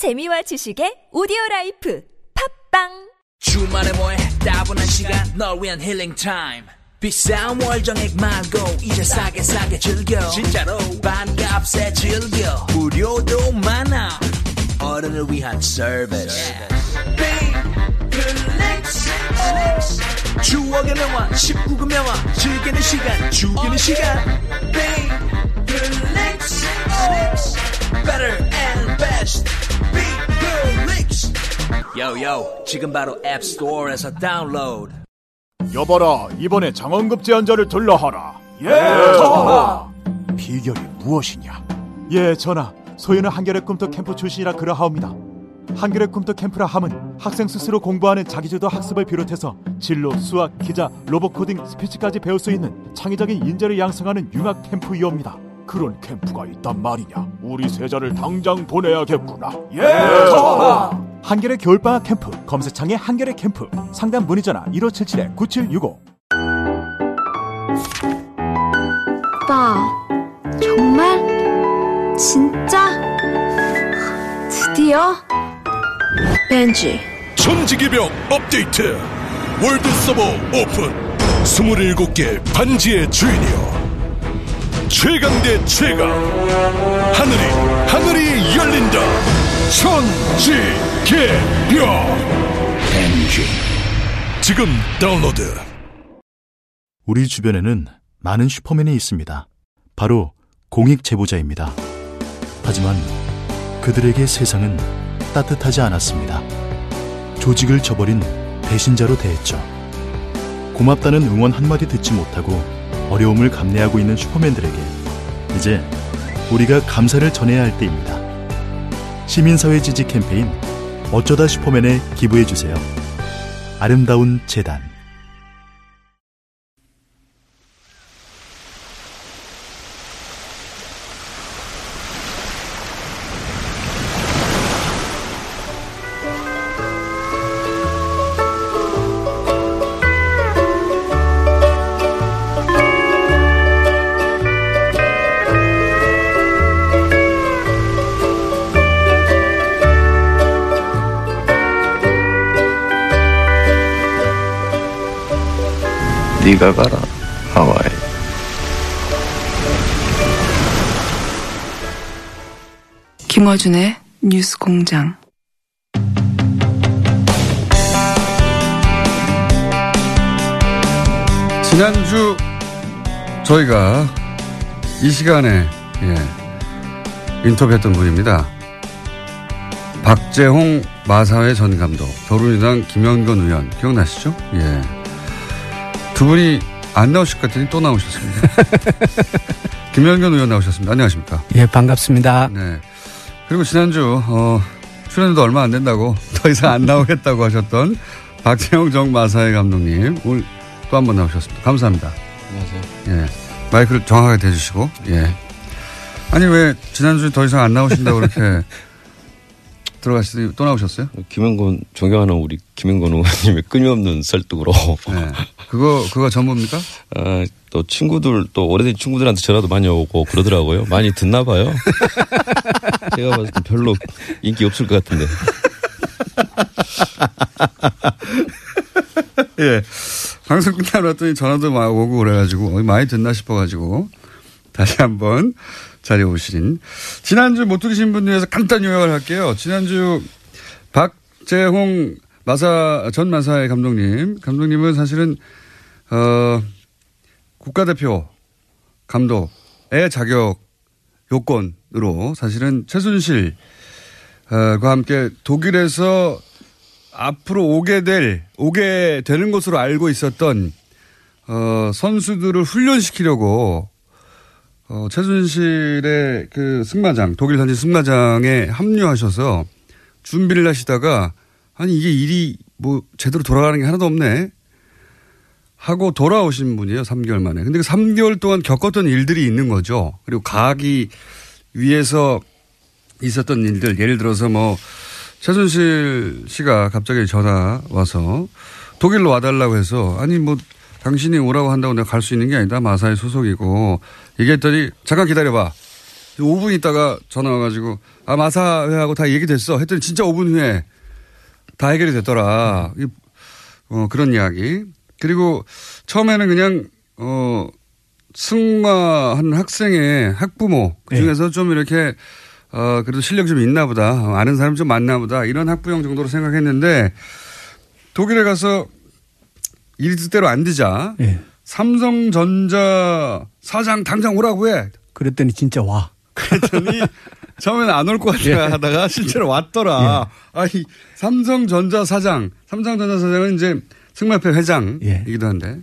재미와 지식의 오디오 life. 팟빵! 주말에 뭐해? 따분한 시간 널 위한 healing time. 비싼 월정액 말고 이제 싸게 싸게 즐겨. 진짜로 반값에 즐겨. 무료도 많아. 어른을 위한 서비스 추억의 명화 19금 명화 즐기는 시간 죽이는 시간. Better and best 요요 지금 바로 앱스토어에서 다운로드 여봐라 이번에 장원급제한 자를 들라 하라. 예 전하! 비결이 무엇이냐? 예 전하 소녀는 한겨레 꿈터 캠프 출신이라 그러하옵니다. 한겨레 꿈터 캠프라 함은 학생 스스로 공부하는 자기주도 학습을 비롯해서 진로, 수학, 기자, 로봇 코딩, 스피치까지 배울 수 있는 창의적인 인재를 양성하는 융합 캠프이옵니다 그런 캠프가 있단 말이냐? 우리 세자를 당장 보내야겠구나. 예 전하! 한겨레 겨울방학 캠프 검색창에 한겨레 캠프. 상담 문의 전화 1577-9765 오빠, 정말? 진짜? 드디어? 벤지, 천지기병 업데이트. 월드 서버 오픈. 27개 반지의 주인이여 최강 대 최강 하늘이 하늘이 열린다 천지개병 벤지 지금 다운로드 우리 주변에는 많은 슈퍼맨이 있습니다. 바로 공익 제보자입니다. 하지만 그들에게 세상은 따뜻하지 않았습니다. 조직을 저버린 배신자로 대했죠. 고맙다는 응원 한마디 듣지 못하고 어려움을 감내하고 있는 슈퍼맨들에게 이제 우리가 감사를 전해야 할 때입니다. 시민사회 지지 캠페인 어쩌다 슈퍼맨에 기부해주세요. 아름다운 재단 네가 가라 하와이 김어준의 뉴스 공장. 지난주 저희가 이 시간에 예, 인터뷰했던 분입니다. 박재홍 마사회 전 감독, 더불어민주당 김영건 의원 기억나시죠? 예. 두 분이 안 나오실 것 같더니 또 나오셨습니다. 김영건 의원 나오셨습니다. 안녕하십니까? 예, 반갑습니다. 네. 그리고 지난주 어, 출연도 얼마 안 된다고 더 이상 안 나오겠다고 하셨던 박재홍 정마사회 감독님 오늘 또 한 번 나오셨습니다. 감사합니다. 안녕하세요. 예. 마이크를 정확하게 대주시고, 예. 아니, 왜 지난주에 더 이상 안 나오신다고 그렇게 들어가시더니 또 나오셨어요? 김영건, 존경하는 우리 김영건 의원님의 끊임없는 설득으로. 네. 그거, 그거 전부입니까? 아, 또 친구들, 또 오래된 친구들한테 전화도 많이 오고 그러더라고요. 많이 듣나 봐요. 제가 봤을 때 별로 인기 없을 것 같은데. 예. 방송 끝나고 났더니 전화도 막 오고 그래가지고 많이 듣나 싶어가지고 다시 한번 자리에 오신 지난주 못 들으신 분 중에서 간단 요약을 할게요. 지난주 박재홍 마사 전 마사의 감독님 감독님은 사실은 어 국가대표 감독의 자격 요건으로 사실은 최순실 과 함께 독일에서 앞으로 오게 될, 오게 되는 것으로 알고 있었던, 어, 선수들을 훈련시키려고, 어, 최순실의 그 승마장, 독일 현지 승마장에 합류하셔서 준비를 하시다가, 아니, 이게 일이 뭐 제대로 돌아가는 게 하나도 없네. 하고 돌아오신 분이에요, 3개월 만에. 근데 그 3개월 동안 겪었던 일들이 있는 거죠. 그리고 가기 위해서 있었던 일들, 예를 들어서 뭐, 최순실 씨가 갑자기 전화 와서 독일로 와달라고 해서 아니 뭐 당신이 오라고 한다고 내가 갈 수 있는 게 아니다. 마사의 소속이고 얘기했더니 잠깐 기다려봐. 5분 있다가 전화 와가지고 아 마사회하고 다 얘기됐어 했더니 진짜 5분 후에 다 해결이 됐더라. 이- 어, 그런 이야기. 그리고 처음에는 그냥 어 승마하는 학생의 학부모 그 중에서 좀 이렇게 어 그래도 실력 좀 있나 보다 어, 아는 사람 좀 많나 보다 이런 학부형 정도로 생각했는데 독일에 가서 일이 뜻대로 안 되자 예. 삼성전자 사장 당장 오라고 해. 그랬더니 진짜 와. 그랬더니 처음에는 안 올 것 같아 예. 하다가 실제로 왔더라. 아니 삼성전자 사장, 삼성전자 사장은 이제 승마협회 회장이기도 한데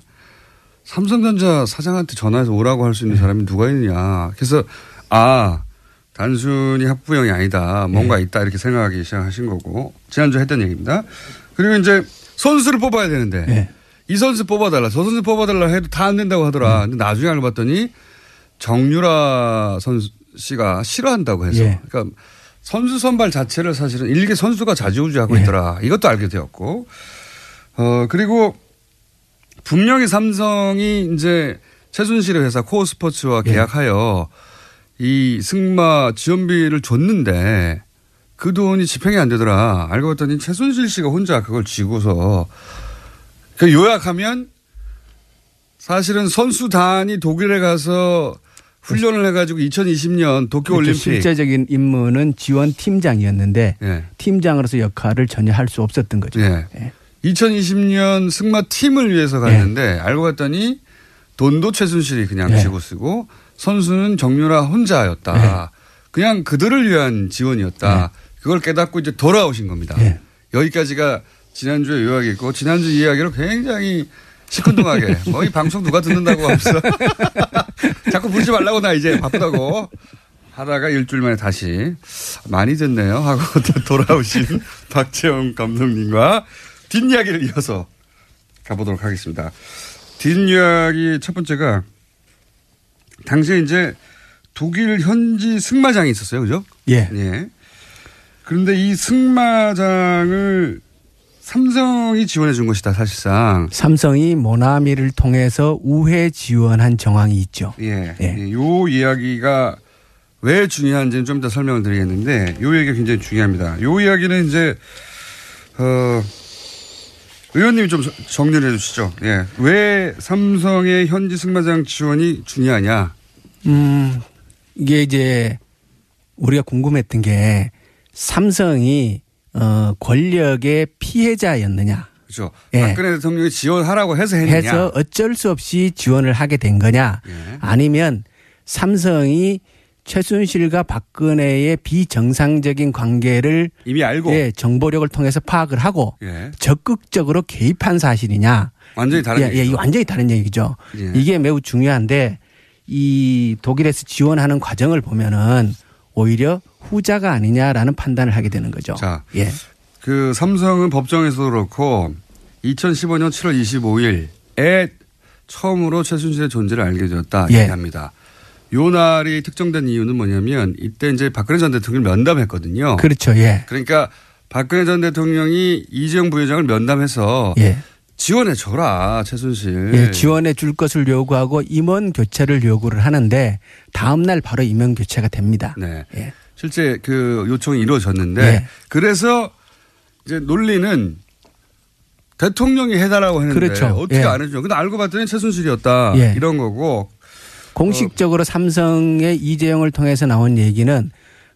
삼성전자 사장한테 전화해서 오라고 할 수 있는 사람이 누가 있느냐. 그래서 아 단순히 학부형이 아니다. 뭔가 있다 이렇게 생각하기 시작하신 거고 지난주 에 했던 얘기입니다. 그리고 이제 선수를 뽑아야 되는데 이 선수 뽑아달라, 저 선수 뽑아달라 해도 다 안 된다고 하더라. 근데 나중에 알고 봤더니 정유라 선수 씨가 싫어한다고 해서. 예. 그러니까 선수 선발 자체를 사실은 일개 선수가 좌지우지하고 있더라. 이것도 알게 되었고. 어, 그리고 분명히 삼성이 이제 최순실의 회사 코어 스포츠와 계약하여 이 승마 지원비를 줬는데 그 돈이 집행이 안 되더라. 알고 봤더니 최순실 씨가 혼자 그걸 쥐고서 그 요약하면 사실은 선수단이 독일에 가서 훈련을 해가지고 2020년 도쿄올림픽 그렇죠. 실제적인 임무는 지원 팀장이었는데 예. 팀장으로서 역할을 전혀 할 수 없었던 거죠. 예. 2020년 승마 팀을 위해서 갔는데 알고 봤더니 돈도 최순실이 그냥 예. 쥐고 쓰고 선수는 정유라 혼자였다. 그냥 그들을 위한 지원이었다. 그걸 깨닫고 이제 돌아오신 겁니다. 여기까지가 지난주에 요약이 있고 지난주 이야기로 굉장히 시큰둥하게 뭐 이 방송 누가 듣는다고 하면서 자꾸 부르지 말라고 나 이제 바쁘다고 하다가 일주일 만에 다시 많이 듣네요 하고 또 돌아오신 박재영 감독님과 뒷이야기를 이어서 가보도록 하겠습니다. 뒷이야기 첫 번째가 당시에 이제 독일 현지 승마장이 있었어요. 그죠? 예. 예. 그런데 이 승마장을 삼성이 지원해 준 것이다, 사실상. 삼성이 모나미를 통해서 우회 지원한 정황이 있죠. 예. 예. 요 이야기가 왜 중요한지는 좀 이따 설명을 드리겠는데, 요 얘기가 굉장히 중요합니다. 요 이야기는 이제, 어, 의원님이 좀 정리를 해 주시죠. 예. 왜 삼성의 현지 승마장 지원이 중요하냐? 음, 이게 이제 우리가 궁금했던 게 삼성이 어, 권력의 피해자였느냐. 그죠. 예. 박근혜 대통령이 지원하라고 해서 했느냐? 해서 어쩔 수 없이 지원을 하게 된 거냐. 예. 아니면 삼성이 최순실과 박근혜의 비정상적인 관계를 이미 알고 예, 정보력을 통해서 파악을 하고 예. 적극적으로 개입한 사실이냐. 완전히 다른 예, 예, 얘기죠. 이 완전히 다른 얘기죠. 예. 이게 매우 중요한데 이 독일에서 지원하는 과정을 보면은 오히려 후자가 아니냐라는 판단을 하게 되는 거죠. 자, 예. 그 삼성은 법정에서도 그렇고 2015년 7월 25일에 처음으로 최순실의 존재를 알게 되었다 예. 얘기합니다. 요 날이 특정된 이유는 뭐냐면 이때 이제 박근혜 전 대통령을 면담했거든요. 그렇죠. 예. 그러니까 박근혜 전 대통령이 이재용 부회장을 면담해서 예. 지원해 줘라 최순실. 예, 지원해 줄 것을 요구하고 임원 교체를 요구를 하는데 다음 날 바로 임원 교체가 됩니다. 네. 예. 실제 그 요청이 이루어졌는데 예. 그래서 이제 논리는 대통령이 해달라고 했는데 그렇죠. 어떻게 예. 안 해줘? 근데 알고 봤더니 최순실이었다 예. 이런 거고 공식적으로 삼성의 이재용을 통해서 나온 얘기는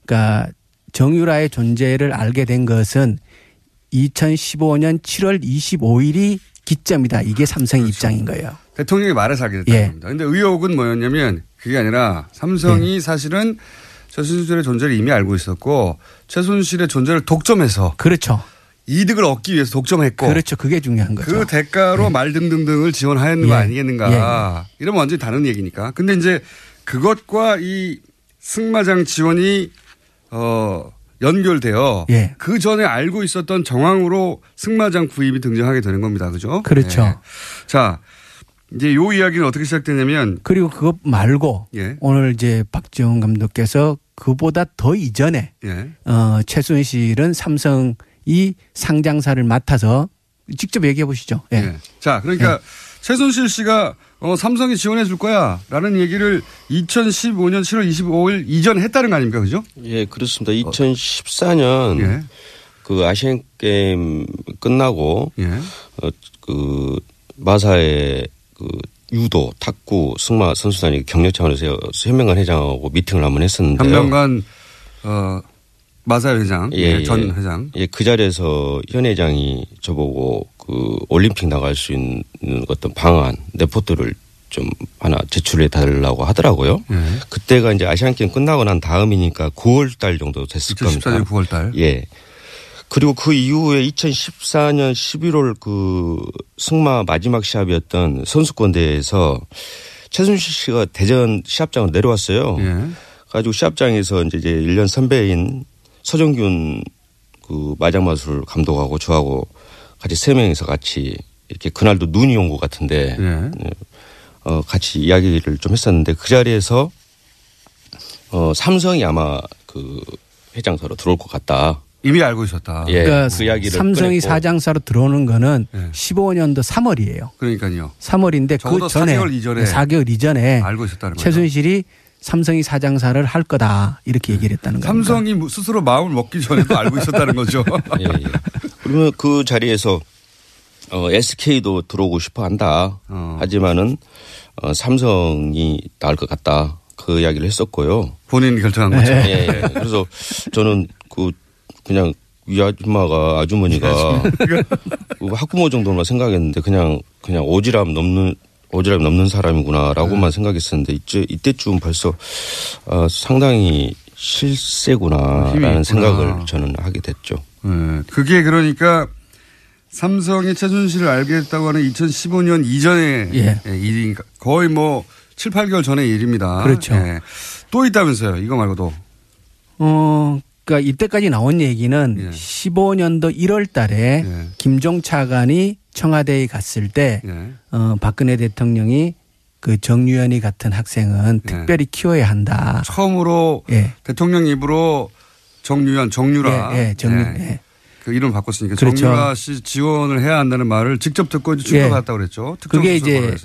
그러니까 정유라의 존재를 알게 된 것은 2015년 7월 25일이 기점이다. 이게 삼성의 입장인 거예요. 대통령이 말해서 하게 됐다는 예. 겁니다. 근데 의혹은 뭐였냐면 그게 아니라 삼성이 사실은 최순실의 존재를 이미 알고 있었고 최순실의 존재를 독점해서 그렇죠. 이득을 얻기 위해서 독점했고 그렇죠. 그게 중요한 거죠. 그 대가로 말등등등을 지원하였는 거 예. 아니겠는가. 이러면 완전히 다른 얘기니까. 근데 이제 그것과 이 승마장 지원이 어 연결되어 예. 그 전에 알고 있었던 정황으로 승마장 구입이 등장하게 되는 겁니다. 그죠? 그렇죠. 예. 자, 이제 요 이야기는 어떻게 시작되냐면 그리고 그것 말고 예. 오늘 이제 박지원 감독께서 그보다 더 이전에 예. 어, 최순실은 삼성이 상장사를 맡아서 직접 얘기해 보시죠. 예. 예. 자, 그러니까 최순실 씨가 어, 삼성이 지원해 줄 거야 라는 얘기를 2015년 7월 25일 이전에 했다는 거 아닙니까? 그죠? 예, 그렇습니다. 2014년 예. 그 아시안 게임 끝나고 예. 어, 그 마사의 그 유도, 탁구, 승마 선수단이 격려 차원에서 현명관 회장하고 미팅을 한번 했었는데요. 현명관 어, 마사 회장, 예, 전 회장. 예, 그 자리에서 현 회장이 저보고 그 올림픽 나갈 수 있는 어떤 방안, 레포트를 좀 하나 제출해 달라고 하더라고요. 예. 그때가 이제 아시안 게임 끝나고 난 다음이니까 9월 달 정도 됐을 2014년 겁니다. 9월 달. 예. 그리고 그 이후에 2014년 11월 그 승마 마지막 시합이었던 선수권 대회에서 최순실 씨가 대전 시합장으로 내려왔어요. 예. 가지고 시합장에서 이제 1년 선배인 서정균 그 마장마술 감독하고 저하고 같이 세 명이서 같이 이렇게 그날도 눈이 온 것 같은데 예. 어 같이 이야기를 좀 했었는데 그 자리에서 어 삼성이 아마 그 회장사로 들어올 것 같다. 이미 알고 있었다. 예. 그러니까 그 이야기를 삼성이 꺼냈고. 사장사로 들어오는 거는 예. 15년도 3월이에요. 그러니까요. 3월인데 적어도 그 전에 4개월 이전에 4개월 이전에 알고 있었다는 거죠. 최순실이 삼성이 사장사를 할 거다 이렇게 얘기를 했다는 겁니다. 삼성이 뭐 스스로 마음을 먹기 전에도 알고 있었다는 거죠. 예, 예. 그러면 그 자리에서 어, SK도 들어오고 싶어 한다. 하지만은 어, 삼성이 나을 것 같다. 그 이야기를 했었고요. 본인이 결정한 거죠. 예, 예. 그래서 저는 그 그냥 이 아줌마가 아주머니가 그 학부모 정도만 생각했는데 그냥 그냥 오지랖 넘는 오지랖 넘는 사람이구나라고만 네. 생각했었는데 이제 이때쯤 벌써 어, 상당히 실세구나라는. 생각을 저는 하게 됐죠. 예. 그게 그러니까 삼성이 최순실을 알게 됐다고 하는 2015년 이전의 예. 일이니까 거의 뭐 7, 8개월 전의 일입니다. 그렇죠. 예. 또 있다면서요. 이거 말고도. 어, 그러니까 이때까지 나온 얘기는 예. 15년도 1월 달에 김종 차관이 청와대에 갔을 때 예. 어, 박근혜 대통령이 그 정유연이 같은 학생은 특별히 키워야 한다. 처음으로 예. 대통령 입으로 정유현, 정유라. 예, 예, 정유- 예. 그 이름 바꿨으니까 그렇죠. 정유라 씨 지원을 해야 한다는 말을 직접 듣고 이제 예. 출가 갔다고 그랬죠. 그게 이제.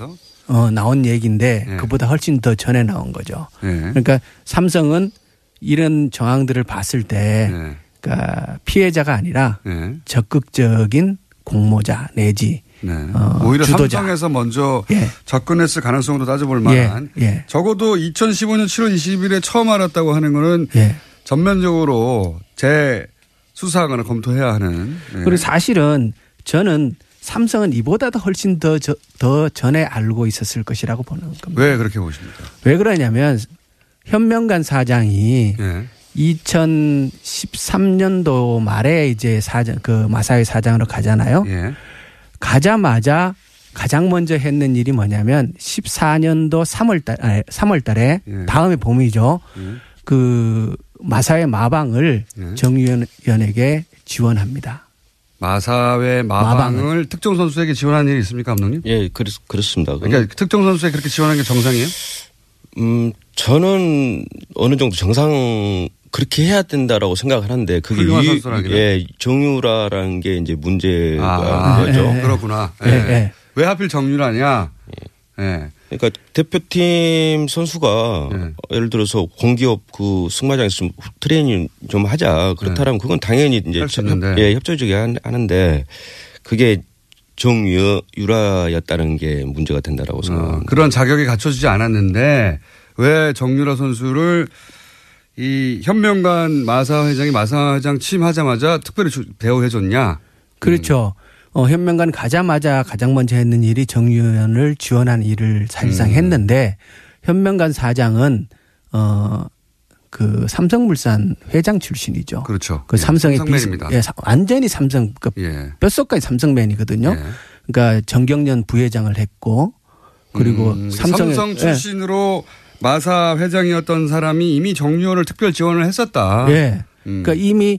어, 나온 얘기인데 그보다 훨씬 더 전에 나온 거죠. 예. 그러니까 삼성은 이런 정황들을 봤을 때 예. 그러니까 피해자가 아니라 예. 적극적인 공모자 내지 네. 어, 오히려 주도자. 삼성에서 먼저 접근했을 가능성도 따져볼 만한 예, 예. 적어도 2015년 7월 20일에 처음 알았다고 하는 거는 예. 전면적으로 재 수사하거나 검토해야 하는 예. 그리고 사실은 저는 삼성은 이보다도 훨씬 더, 저- 더 전에 알고 있었을 것이라고 보는 겁니다. 왜 그렇게 보십니까? 왜 그러냐면 현명관 사장이 예. 2013년도 말에 이제 사장 그 마사회 사장으로 가잖아요. 예. 가자마자 가장 먼저 했는 일이 뭐냐면 14년도 3월 달 아니, 3월 달에 예. 다음에 봄이죠. 음. 그 마사회 마방을 예. 정유연에게 지원합니다. 마사회 마방을 특정 선수에게 지원하는 일이 있습니까, 감독님? 예, 그렇, 그렇습니다. 그러니까 특정 선수에 그렇게 지원하는 게 정상이에요? 음, 저는 어느 정도 정상 그렇게 해야 된다라고 생각을 하는데 그게. 예, 정유라라는 게 이제 문제가 아, 된 거죠. 예. 그렇구나. 예, 예. 예. 왜 하필 정유라냐? 예. 그러니까 대표팀 선수가 네. 예를 들어서 공기업 그 승마장에서 좀 트레이닝 좀 하자 그렇다면 그건 당연히 이제 네. 협-. 예, 협조적이 한- 하는데 그게 정유라였다는 게 문제가 된다라고 어, 생각합니다. 그런 자격이 갖춰지지 않았는데 왜 정유라 선수를 이 현명관 마사 회장이 마사 회장 취임하자마자 특별히 주- 대우해 줬냐? 그렇죠. 어, 현명관 가자마자 가장 먼저 했는 일이 정유연을 지원하는 일을 사실상 음. 했는데 현명관 사장은 어, 그 삼성물산 회장 출신이죠. 그렇죠. 그 예, 삼성의 삼성맨입니다. 비스- 예, 사- 완전히 삼성 그 예. 뼛속까지 삼성맨이거든요. 그러니까 정경련 부회장을 했고 그리고 음, 삼성의 삼성 예. 출신으로 마사 회장이었던 사람이 이미 정유호를 특별 지원을 했었다. 예. 음. 그러니까 이미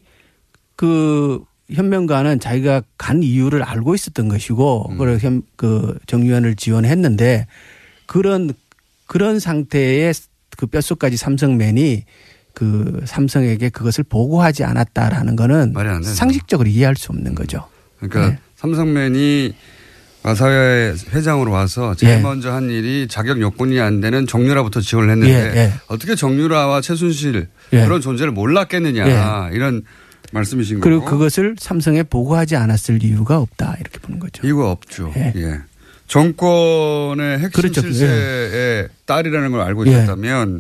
그 현명가는 자기가 간 이유를 알고 있었던 것이고 음. 그래서 현- 그 정유현을 지원했는데 그런 그런 상태의 그 뼛속까지 삼성맨이 그 삼성에게 그것을 보고하지 않았다라는 거는 말이 안 되죠. 상식적으로 이해할 수 없는 거죠. 그러니까 네. 삼성맨이 마사회 회장으로 와서 제일 예. 먼저 한 일이 자격 요건이 안 되는 정유라부터 지원을 했는데 예, 예. 어떻게 정유라와 최순실 예. 그런 존재를 몰랐겠느냐 이런 말씀이신 그리고 거고. 그것을 삼성에 보고하지 않았을 이유가 없다 이렇게 보는 거죠. 이유가 없죠. 예. 정권의 핵심 그렇죠. 실세의 딸이라는 걸 알고 예. 있었다면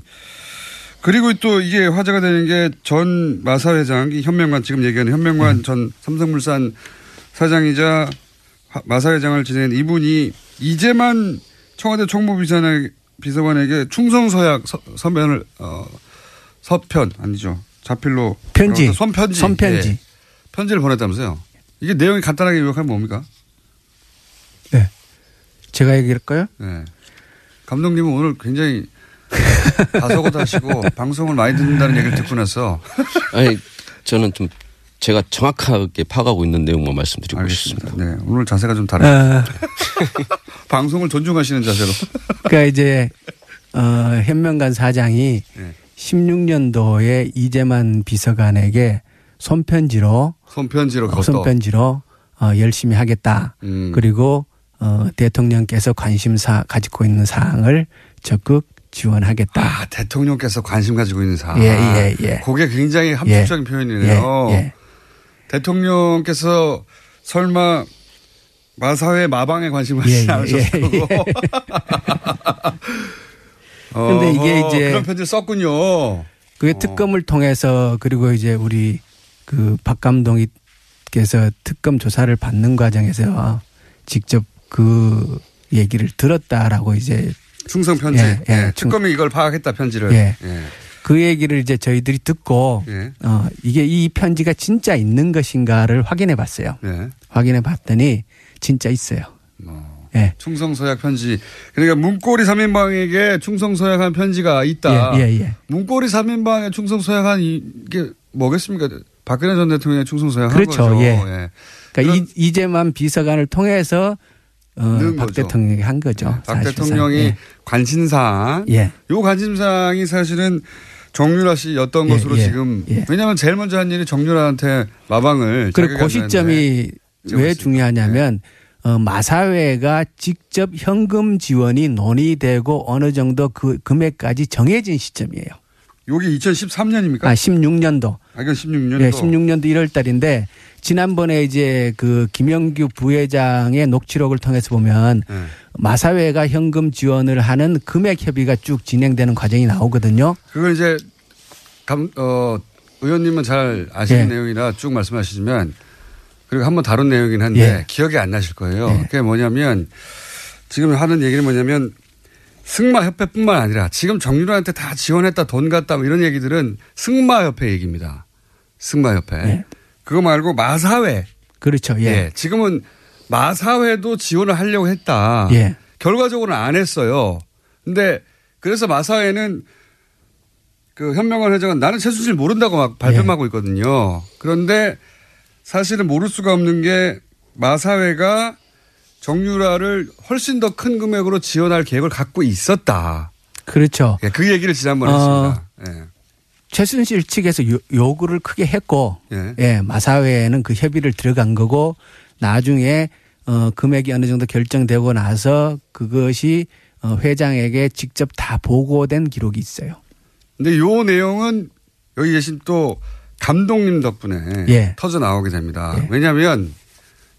그리고 또 이게 화제가 되는 게 전 마사 회장이 현명관 지금 얘기하는 음. 현명관 전 삼성물산 사장이자 하- 마사 회장을 지낸 이분이 이제만 청와대 총무비서관에게 비서관에게 충성 서약 서, 서면을 어, 서편 아니죠 자필로 편지. 손편지 손편지. 예. 편지를 보냈다면서요. 이게 내용이 간단하게 요약하면 뭡니까? 제가 얘기할까요? 네. 감독님은 오늘 굉장히 다소곳하시고 방송을 많이 듣는다는 얘기를 듣고 나서 아니 저는 좀 제가 정확하게 파악하고 있는 내용만 말씀드리고 알겠습니다. 싶습니다. 네. 오늘 자세가 좀 다르네요. 아, 방송을 존중하시는 자세로. 그러니까 이제 어, 현명관 사장이 네. 16년도에 이재만 비서관에게 손편지로 손편지로 어. 손편지로 어, 열심히 하겠다. 음. 그리고 어, 대통령께서 관심사 가지고 있는 사항을 적극 지원하겠다. 아, 대통령께서 관심 가지고 있는 사안. 예, 예, 예. 그게 굉장히 함축적인 표현이네요. 예, 예. 대통령께서 설마 마사회 마방에 관심을 예, 가지지 예, 않으셨을 예, 거고. 근데 이게 어허, 이제 그런 편지를 썼군요. 그게 특검을 통해서 그리고 이제 우리 그 박 감독님께서 특검 조사를 받는 과정에서 직접 그 얘기를 들었다라고 이제 충성 편지. 예, 예. 예, 특검이 이걸 파악했다 편지를. 예. 예. 그 얘기를 이제 저희들이 듣고 예. 어 이게 이 편지가 진짜 있는 것인가를 확인해 봤어요. 네. 확인해 봤더니 진짜 있어요. 예. 충성서약 편지. 그러니까 문고리 3인방에게 충성서약한 편지가 있다. 예, 예, 예. 문고리 3인방에 충성서약한 이게 뭐겠습니까? 박근혜 전 대통령의 충성서약한 그렇죠. 거죠. 예. 그러니까 이, 이재만 비서관을 통해서 어, 박 거죠. 대통령이 한 거죠. 박 사실상. 대통령이 예. 관심사항. 예. 요 관심사항이 사실은 정유라 씨였던 예, 것으로 예, 지금 예. 왜냐하면 제일 먼저 한 일이 정유라한테 마방을 그리고 그 시점이 왜 중요하냐면 어, 마사회가 직접 현금 지원이 논의되고 어느 정도 그 금액까지 정해진 시점이에요. 여기 2013년입니까? 아, 16년도. 아, 이건 16년도. 네, 16년도 1월 달인데 지난번에 이제 그 김영규 부회장의 녹취록을 통해서 보면 네. 마사회가 현금 지원을 하는 금액 협의가 쭉 진행되는 과정이 나오거든요. 그걸 이제 감, 어, 의원님은 잘 아시는 예. 내용이라 쭉 말씀하시지만 그리고 한번 다룬 내용이긴 한데 예. 기억이 안 나실 거예요. 예. 그게 뭐냐면 지금 하는 얘기는 뭐냐면 승마협회뿐만 아니라 지금 정유라한테 다 지원했다 돈 갔다 뭐 이런 얘기들은 승마협회 얘기입니다. 승마협회. 그거 말고 마사회. 그렇죠. 예. 예. 지금은 마사회도 지원을 하려고 했다. 예. 결과적으로는 안 했어요. 근데 그래서 마사회는 그 현명한 회장은 나는 최순실 모른다고 막 발뺌하고 예. 있거든요. 그런데 사실은 모를 수가 없는 게 마사회가 정유라를 훨씬 더 큰 금액으로 지원할 계획을 갖고 있었다. 그렇죠. 예, 그 얘기를 지난번에 어, 했습니다. 예. 최순실 측에서 요, 요구를 크게 했고 예. 예, 마사회에는 그 협의를 들어간 거고 나중에 어 금액이 어느 정도 결정되고 나서 그것이 어 회장에게 직접 다 보고된 기록이 있어요. 근데 요 내용은 여기 계신 또 감독님 덕분에 예. 터져 나오게 됩니다. 왜냐하면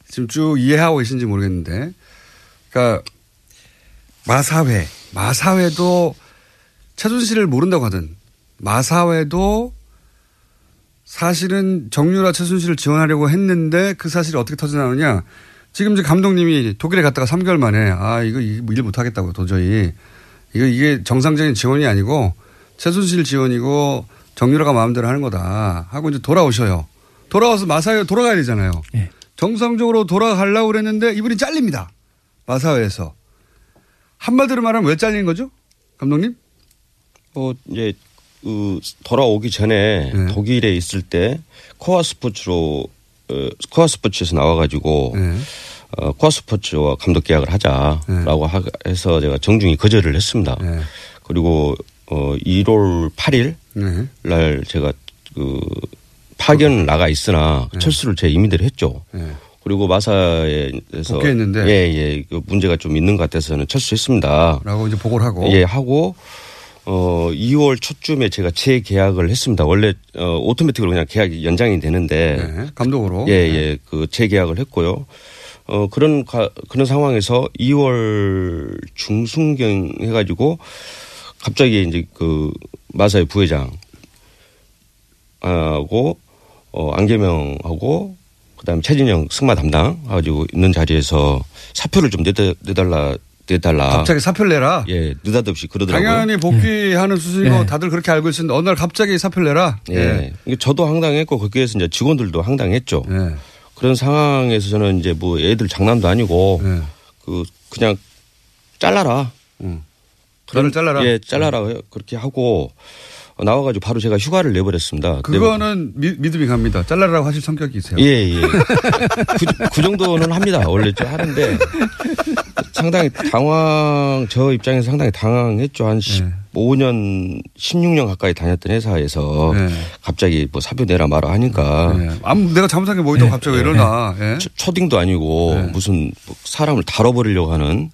지금 쭉 이해하고 계신지 모르겠는데, 그러니까 마사회, 마사회도 최순실을 모른다고 하든 마사회도 사실은 정유라 최순실을 지원하려고 했는데 그 사실이 어떻게 터져 나오냐? 지금 이제 감독님이 독일에 갔다가 3개월 만에 아 이거 일 못하겠다고 도저히 이거 이게 정상적인 지원이 아니고 최순실 지원이고 정유라가 마음대로 하는 거다 하고 이제 돌아오셔요. 돌아와서 마사회 돌아가야 되잖아요. 정상적으로 돌아가려고 그랬는데 이분이 잘립니다. 마사회에서. 한마디로 말하면 왜 잘리는 거죠? 감독님? 어, 이제, 그, 돌아오기 전에 네. 독일에 있을 때 코아 스포츠로, 어, 코아 스포츠에서 나와가지고, 네. 어, 코아 스포츠와 감독 계약을 하자라고 하- 해서 제가 정중히 거절을 했습니다. 네. 그리고, 어, 1월 8일 네. 날 제가 그 파견 나가 있으나 철수를 제 임의대로 했죠. 네. 그리고 마사에서 복귀했는데? 예, 예. 그 문제가 좀 있는 것 같아서는 철수했습니다. 라고 이제 보고를 하고. 예, 하고 어 2월 초쯤에 제가 재계약을 했습니다. 원래 어 오토매틱으로 그냥 계약이 연장이 되는데 네, 감독으로. 예, 예. 그 재계약을 했고요. 어 그런 가, 그런 상황에서 2월 중순경 해 가지고 갑자기 이제 그 마사의 부회장 하고 어 안계명하고 그다음에 최진영 승마 담당 가지고 있는 자리에서 사표를 좀 내달, 내달라 내달라. 갑자기 사표를 내라. 예, 느닷없이 그러더라고요. 당연히 복귀하는 수순이고 예. 다들 그렇게 알고 있었는데 어느 날 갑자기 사표를 내라. 예. 이게 저도 황당했고 거기에서 이제 직원들도 황당했죠. 예. 그런 상황에서 저는 이제 뭐 애들 장난도 아니고 예. 그 그냥 잘라라. 너를 잘라라. 예, 잘라라 그렇게 하고 나와가지고 바로 제가 휴가를 내버렸습니다. 그거는 미, 믿음이 갑니다. 잘라라고 하실 성격이세요. 예, 예. 그, 그 정도는 합니다. 원래 좀 하는데 상당히 당황, 저 입장에서 상당히 당황했죠. 한 15년, 16년 가까이 다녔던 회사에서 네. 갑자기 뭐 사표 내라 마라 하니까. 아무 내가 잘못한 게뭐 있다고 갑자기 왜 이러나. 예. 초- 초딩도 아니고 무슨 뭐 사람을 다뤄버리려고 하는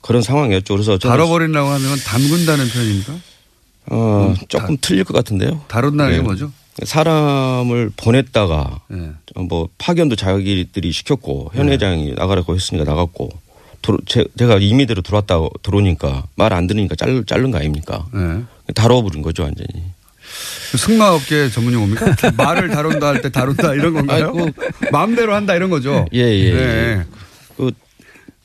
그런 상황이었죠. 그래서 다뤄버린다고 하면 담근다는 표현입니까? 어, 조금 틀릴 것 같은데요. 다룬다는 네. 게 뭐죠? 사람을 보냈다가 네. 어, 뭐 파견도 자기들이 시켰고 현 회장이 나가라고 했으니까 나갔고 도로- 제, 가 임의대로 들어왔다 들어오니까 말 안 들으니까 잘, 자른 거 아닙니까? 네. 다뤄버린 거죠 완전히. 그 승마업계 전문 용어입니까? 말을 다룬다 할 때 다룬다 이런 건가요? 아이고. 마음대로 한다 이런 거죠? 예, 예. 네. 예. 그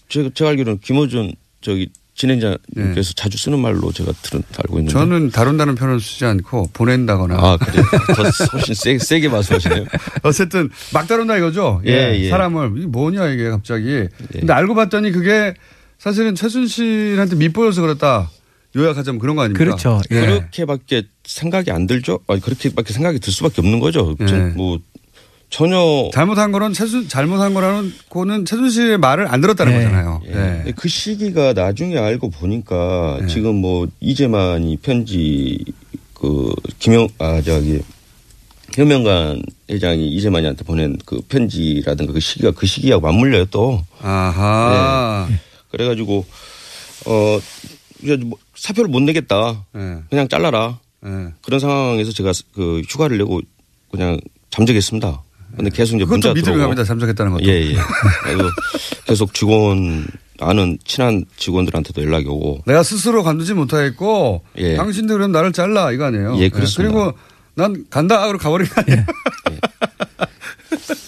제가, 제가 알기로는 김호준 저기 진행자님께서 자주 쓰는 말로 제가 들은 알고 있는데. 네. 저는 다룬다는 표현을 쓰지 않고 보낸다거나. 아, 그래요? 더 훨씬 세, 세게 말씀하시네요. 어쨌든 막 다룬다 이거죠? 예, 예. 사람을. 이게 뭐냐 이게 갑자기. 근데 알고 봤더니 그게 사실은 최순실한테 밑보여서 그랬다. 요약하자면 그런 거 아닙니까? 그렇죠. 예. 그렇게밖에 생각이 안 들죠? 아니, 그렇게밖에 생각이 들 수밖에 없는 거죠. 예. 전 뭐, 전혀. 잘못한 거는 최순, 잘못한 거라는 거는 최순실의 말을 안 들었다는 거잖아요. 예. 예. 근데 그 시기가 나중에 알고 보니까 지금 뭐 이재만이 편지 그 김영 아 저기 현명관 회장이 이재만이한테 보낸 그 편지라든가 그 시기가 그 시기하고 맞물려요 또. 아하. 네. 그래가지고 어 이제 뭐 사표를 못 내겠다. 예. 그냥 잘라라. 예. 그런 상황에서 제가 그 휴가를 내고 그냥 잠적했습니다. 근데 계속 이제 그것도 문자 믿음이 들어오고. 갑니다. 잠적했다는 것도. 예, 예. 그래서 계속 직원 아는 친한 직원들한테도 연락이 오고. 내가 스스로 관두지 못하겠고 예. 당신들 그럼 나를 잘라 이거 아니에요? 예, 그렇습니다. 그리고 난 간다 하고 가버린 거 아니에요?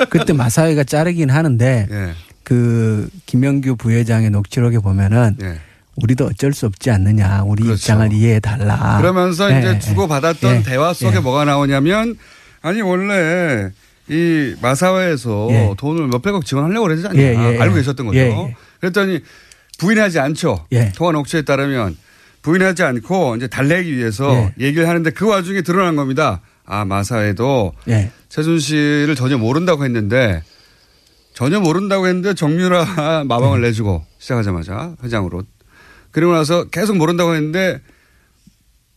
그때 마사회가 자르긴 하는데 예. 그 김영규 부회장의 녹취록에 보면은 예. 우리도 어쩔 수 없지 않느냐. 우리 그렇죠. 입장을 이해해 달라. 그러면서 예, 이제 예. 주고받았던 예. 대화 속에 예. 뭐가 나오냐면 아니 원래 이 마사회에서 예. 돈을 몇백억 지원하려고 그러지 않냐 예, 예, 알고 예. 계셨던 거죠. 예, 예. 그랬더니 부인하지 않죠. 예. 통화 녹취에 따르면 부인하지 않고 이제 달래기 위해서 예. 얘기를 하는데 그 와중에 드러난 겁니다. 아 마사회도 예. 최순실을 전혀 모른다고 했는데 전혀 모른다고 했는데 정유라 마방을 네. 내주고 시작하자마자 회장으로 그리고 나서 계속 모른다고 했는데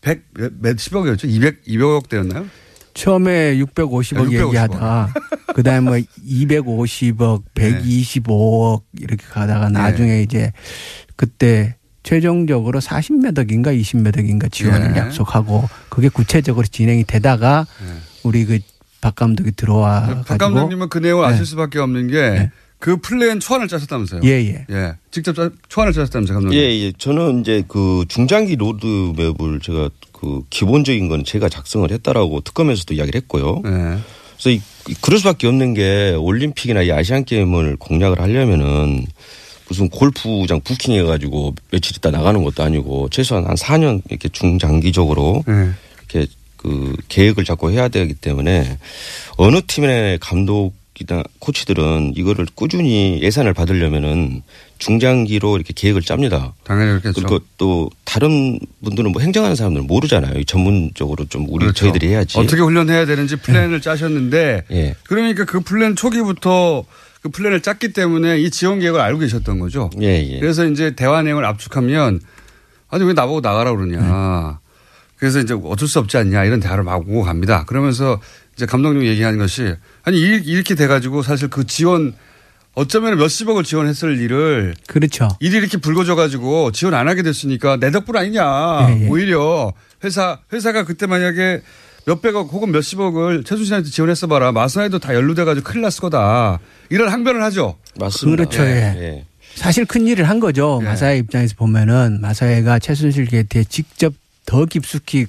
100 몇십억이었죠? 200 200억 대였나요? 처음에 650억 아, 650억. 얘기하다가 그다음에 뭐 250억, 네. 125억 이렇게 가다가 나중에 이제 그때 최종적으로 40몇 억인가 20몇 억인가 지원을 네. 약속하고 그게 구체적으로 진행이 되다가 우리 그 박 감독이 들어와 박 가지고 감독님은 그 내용을 네. 아실 수밖에 없는 게 그 플랜 초안을 짜셨다면서요? 예, 예. 직접 짜- 초안을 짜셨다면서요, 감독님? 예, 예. 저는 이제 그 중장기 로드맵을 제가 그 기본적인 건 제가 작성을 했다라고 특검에서도 이야기를 했고요. 네. 그래서 이, 이- 그럴 수밖에 없는 게 올림픽이나 이 아시안 게임을 공략을 하려면은 무슨 골프장 부킹해 가지고 며칠 있다 나가는 것도 아니고 최소한 한 4년 이렇게 중장기적으로 네. 이렇게 그 계획을 잡고 해야 되기 때문에 어느 팀의 감독 이나 코치들은 이거를 꾸준히 예산을 받으려면은 중장기로 이렇게 계획을 짭니다. 당연히 그렇겠죠. 그리고 또 다른 분들은 뭐 행정하는 사람들은 모르잖아요. 전문적으로 좀 우리 그렇죠. 저희들이 해야지. 어떻게 훈련해야 되는지 플랜을 짜셨는데 예. 그러니까 그 플랜 초기부터 그 플랜을 짰기 때문에 이 지원 계획을 알고 계셨던 거죠. 예, 예. 그래서 이제 대화 내용을 압축하면 아니 왜 나보고 나가라 그러냐. 그래서 이제 어쩔 수 없지 않냐 이런 대화를 막 오고 갑니다. 그러면서 이제 감독님 얘기하는 것이 아니 이- 이렇게 돼가지고 사실 그 지원 어쩌면 몇십억을 지원했을 일을 그렇죠. 일이 이렇게 불거져가지고 지원 안 하게 됐으니까 내 덕분 아니냐. 예, 예. 오히려 회사 회사가 그때 만약에 몇백억 혹은 몇십억을 최순실한테 지원했어 봐라. 마사에도 다 연루돼가지고 큰일 났을 거다. 이런 항변을 하죠. 맞습니다. 그렇죠. 예. 사실 큰 일을 한 거죠. 마사회 입장에서 보면은 마사회가 최순실 게이트에 직접 더 깊숙이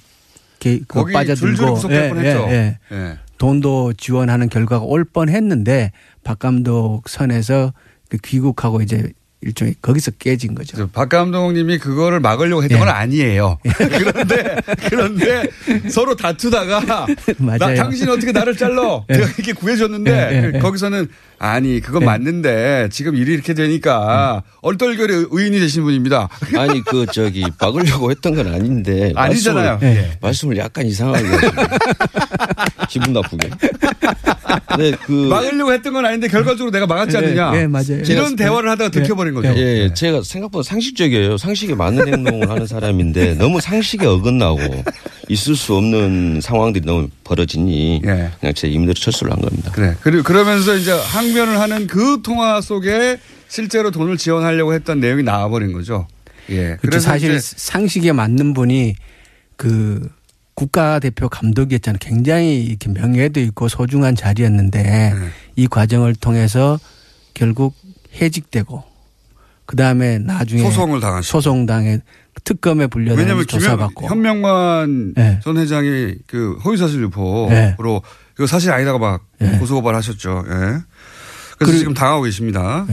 게- 그 거기 빠져들고 구속될 뻔했죠. 예. 예. 돈도 지원하는 결과가 올 뻔했는데 박 감독 선에서 그 귀국하고 이제 일종의 거기서 깨진 거죠. 박 감독님이 그거를 막으려고 했던 예. 건 아니에요. 그런데 그런데 서로 다투다가 나 맞아요. 당신 어떻게 나를 잘라? 예. 내가 이렇게 구해줬는데 예, 예, 거기서는 아니 그건 예. 맞는데 지금 일이 이렇게 되니까 얼떨결에 의인이 되신 분입니다. 아니 그 저기 막으려고 했던 건 아닌데 아니잖아요. 말씀을, 예. 말씀을 약간 이상하게. 기분 나쁘게. 네, 그 막으려고 했던 건 아닌데 결과적으로 내가 막았지 예, 않느냐. 예, 맞아요. 이런 대화를 하다가 들켜버린 거죠. 예, 제가 생각보다 상식적이에요. 상식에 맞는 행동을 하는 사람인데 너무 상식에 어긋나고 있을 수 없는 상황들이 너무 벌어지니 그냥 제 임대로 철수를 한 겁니다. 그래. 그리고 그러면서 이제 항변을 하는 그 통화 속에 실제로 돈을 지원하려고 했던 내용이 나와버린 거죠. 예. 그렇죠. 사실 상식에 맞는 분이 그 국가대표 감독이었잖아요. 굉장히 이렇게 명예도 있고 소중한 자리였는데 네. 이 과정을 통해서 결국 해직되고 그 다음에 나중에 소송을 당하시고. 소송당해 특검에 불려다니 왜냐하면 조사받고 현명만 네. 전 회장이 그 허위사실 유포로 네. 이거 사실 아니다가 막 고소고발 하셨죠. 예. 그래서 지금 당하고 계십니다.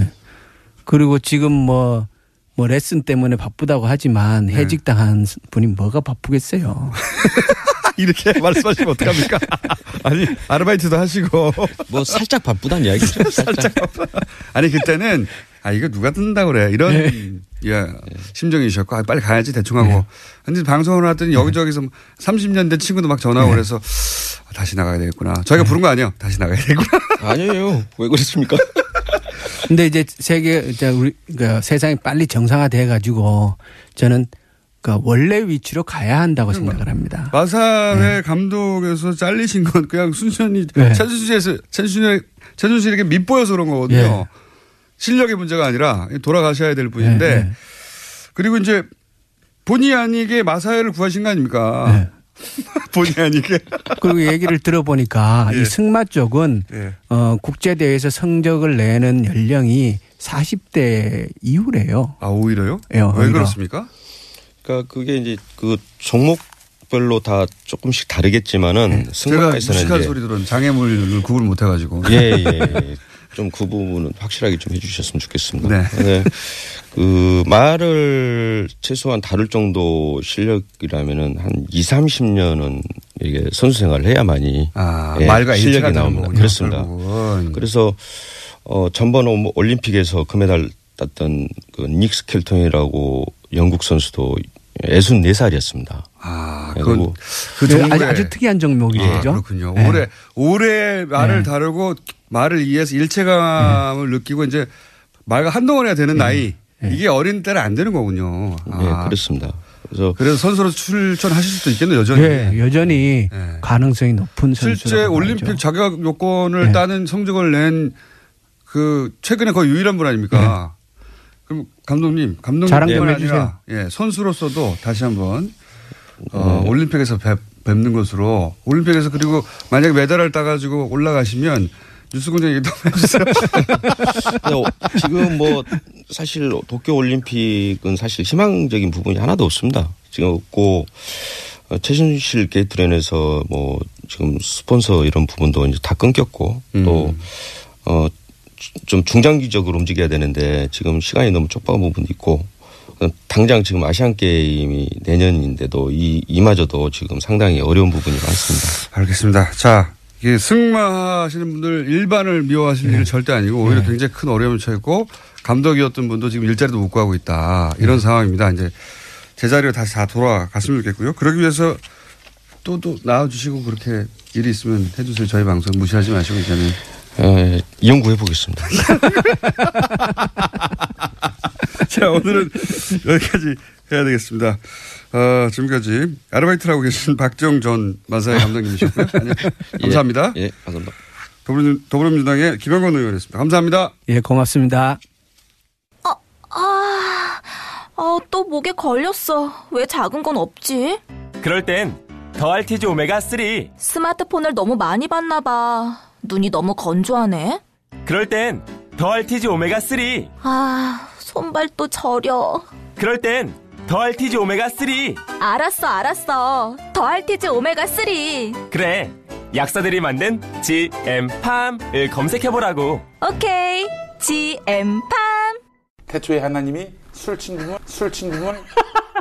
그리고 지금 뭐, 뭐 레슨 때문에 바쁘다고 하지만 네. 해직당한 분이 뭐가 바쁘겠어요. 이렇게 말씀하시면 어떡합니까? 아니, 아르바이트도 하시고. 뭐 살짝 바쁘다는 이야기죠. 살짝. 아니, 그때는 아, 이거 누가 듣는다 그래. 이런 예, 심정이셨고, 아, 빨리 가야지 대충 하고. 근데 방송을 하더니 여기저기서 30년 된 친구도 막 전화오고 그래서 아, 다시 나가야 되겠구나. 저희가 부른 거 아니에요. 다시 나가야 되겠구나. 아니에요. 왜 그랬습니까? 근데 이제 세계, 이제 우리, 그 세상이 빨리 정상화돼 가지고 저는 그 원래 위치로 가야 한다고 생각을 합니다. 마사회 감독에서 잘리신 건 그냥 순전히 네. 최순실에서 최순실 최순실에게 밉보여서 그런 거거든요. 예. 실력의 문제가 아니라 돌아가셔야 될 분인데 예, 예. 그리고 이제 본의 아니게 마사회를 구하신 거 아닙니까? 본의 아니게. 그리고 얘기를 들어보니까 예. 이 승마 쪽은 예. 어, 국제대회에서 성적을 내는 연령이 40대 이후래요. 아 오히려요? 예, 왜 오히려. 그렇습니까? 그러니까 그게 이제 그 종목 별로 다 조금씩 다르겠지만은 네. 제가 승마에서는 무식한 이제 소리 들은 장애물을 구분 못 해가지고. 예, 예, 예. 좀 그 부분은 확실하게 좀 해주셨으면 좋겠습니다. 네. 네. 그 말을 최소한 다룰 정도 실력이라면은 한 2, 30년은 이게 선수 생활을 해야만이 아, 예, 말과 실력이 나옵니다. 거군요, 그렇습니다. 결국은. 그래서 어 전번 오- 올림픽에서 금메달 땄던 그 닉스 켈턴이라고 영국 선수도 64살이었습니다. 아, 그리고 그 네, 아주, 아주 특이한 종목이죠. 아, 그렇군요. 네. 올해 올해 말을 네. 다루고 말을 이해해서 일체감을 느끼고 이제 말과 한동안 해야 되는 나이 이게 어린 때는 안 되는 거군요. 아. 네, 그렇습니다. 그래서 그래서 선수로 출전하실 수도 있겠네요, 여전히. 예, 여전히 가능성이 높은 선수라고 실제 올림픽 봐야죠. 자격 요건을 네. 따는 성적을 낸 그 최근에 거의 유일한 분 아닙니까? 그럼 감독님, 감독님뿐만 좀 아니라 예, 선수로서도 다시 한번 어, 올림픽에서 뵙, 뵙는 것으로 올림픽에서 그리고 만약에 메달을 따가지고 올라가시면 뉴스공장 얘기 좀 해주세요. 근데 어, 지금 뭐 사실 도쿄 올림픽은 사실 희망적인 부분이 하나도 없습니다. 지금 없고 어, 최순실 게이트랜에서 뭐 지금 스폰서 이런 부분도 이제 다 끊겼고 또어 좀 중장기적으로 움직여야 되는데 지금 시간이 너무 촉박한 부분도 있고 어, 당장 지금 아시안 게임이 내년인데도 이 이마저도 지금 상당히 어려운 부분이 많습니다. 알겠습니다. 자, 이게 승마하시는 분들 일반을 미워하실 일은 절대 아니고 오히려 굉장히 큰 어려움을 처했고 감독이었던 분도 지금 일자리도 못 구하고 있다. 이런 상황입니다. 이제 제자리로 다시 다 돌아갔으면 좋겠고요. 그러기 위해서 또 또 나와주시고 그렇게 일이 있으면 해주세요. 저희 방송 무시하지 마시고 이제는. 에, 연구해 보겠습니다. 자, 오늘은 여기까지 해야 되겠습니다. 어, 지금까지 아르바이트를 하고 계신 박정 전 마사의 감독님이셨고요. 안녕. 감사합니다. 예, 예, 감사합니다. 더불어- 더불어민주당의 김영건 의원이었습니다. 감사합니다. 예, 고맙습니다. 아, 아, 또 목에 걸렸어. 왜 작은 건 없지? 그럴 땐 더 알티지 오메가 3. 스마트폰을 너무 많이 봤나 봐. 눈이 너무 건조하네. 그럴 땐 더알티지 오메가 3. 아, 손발도 저려. 그럴 땐 더알티지 오메가 3. 알았어, 알았어. 더알티지 오메가 3. 그래. 약사들이 만든 GM팜을 검색해보라고. 오케이. GM팜. 태초에 하나님이 술친굼을 술친굼을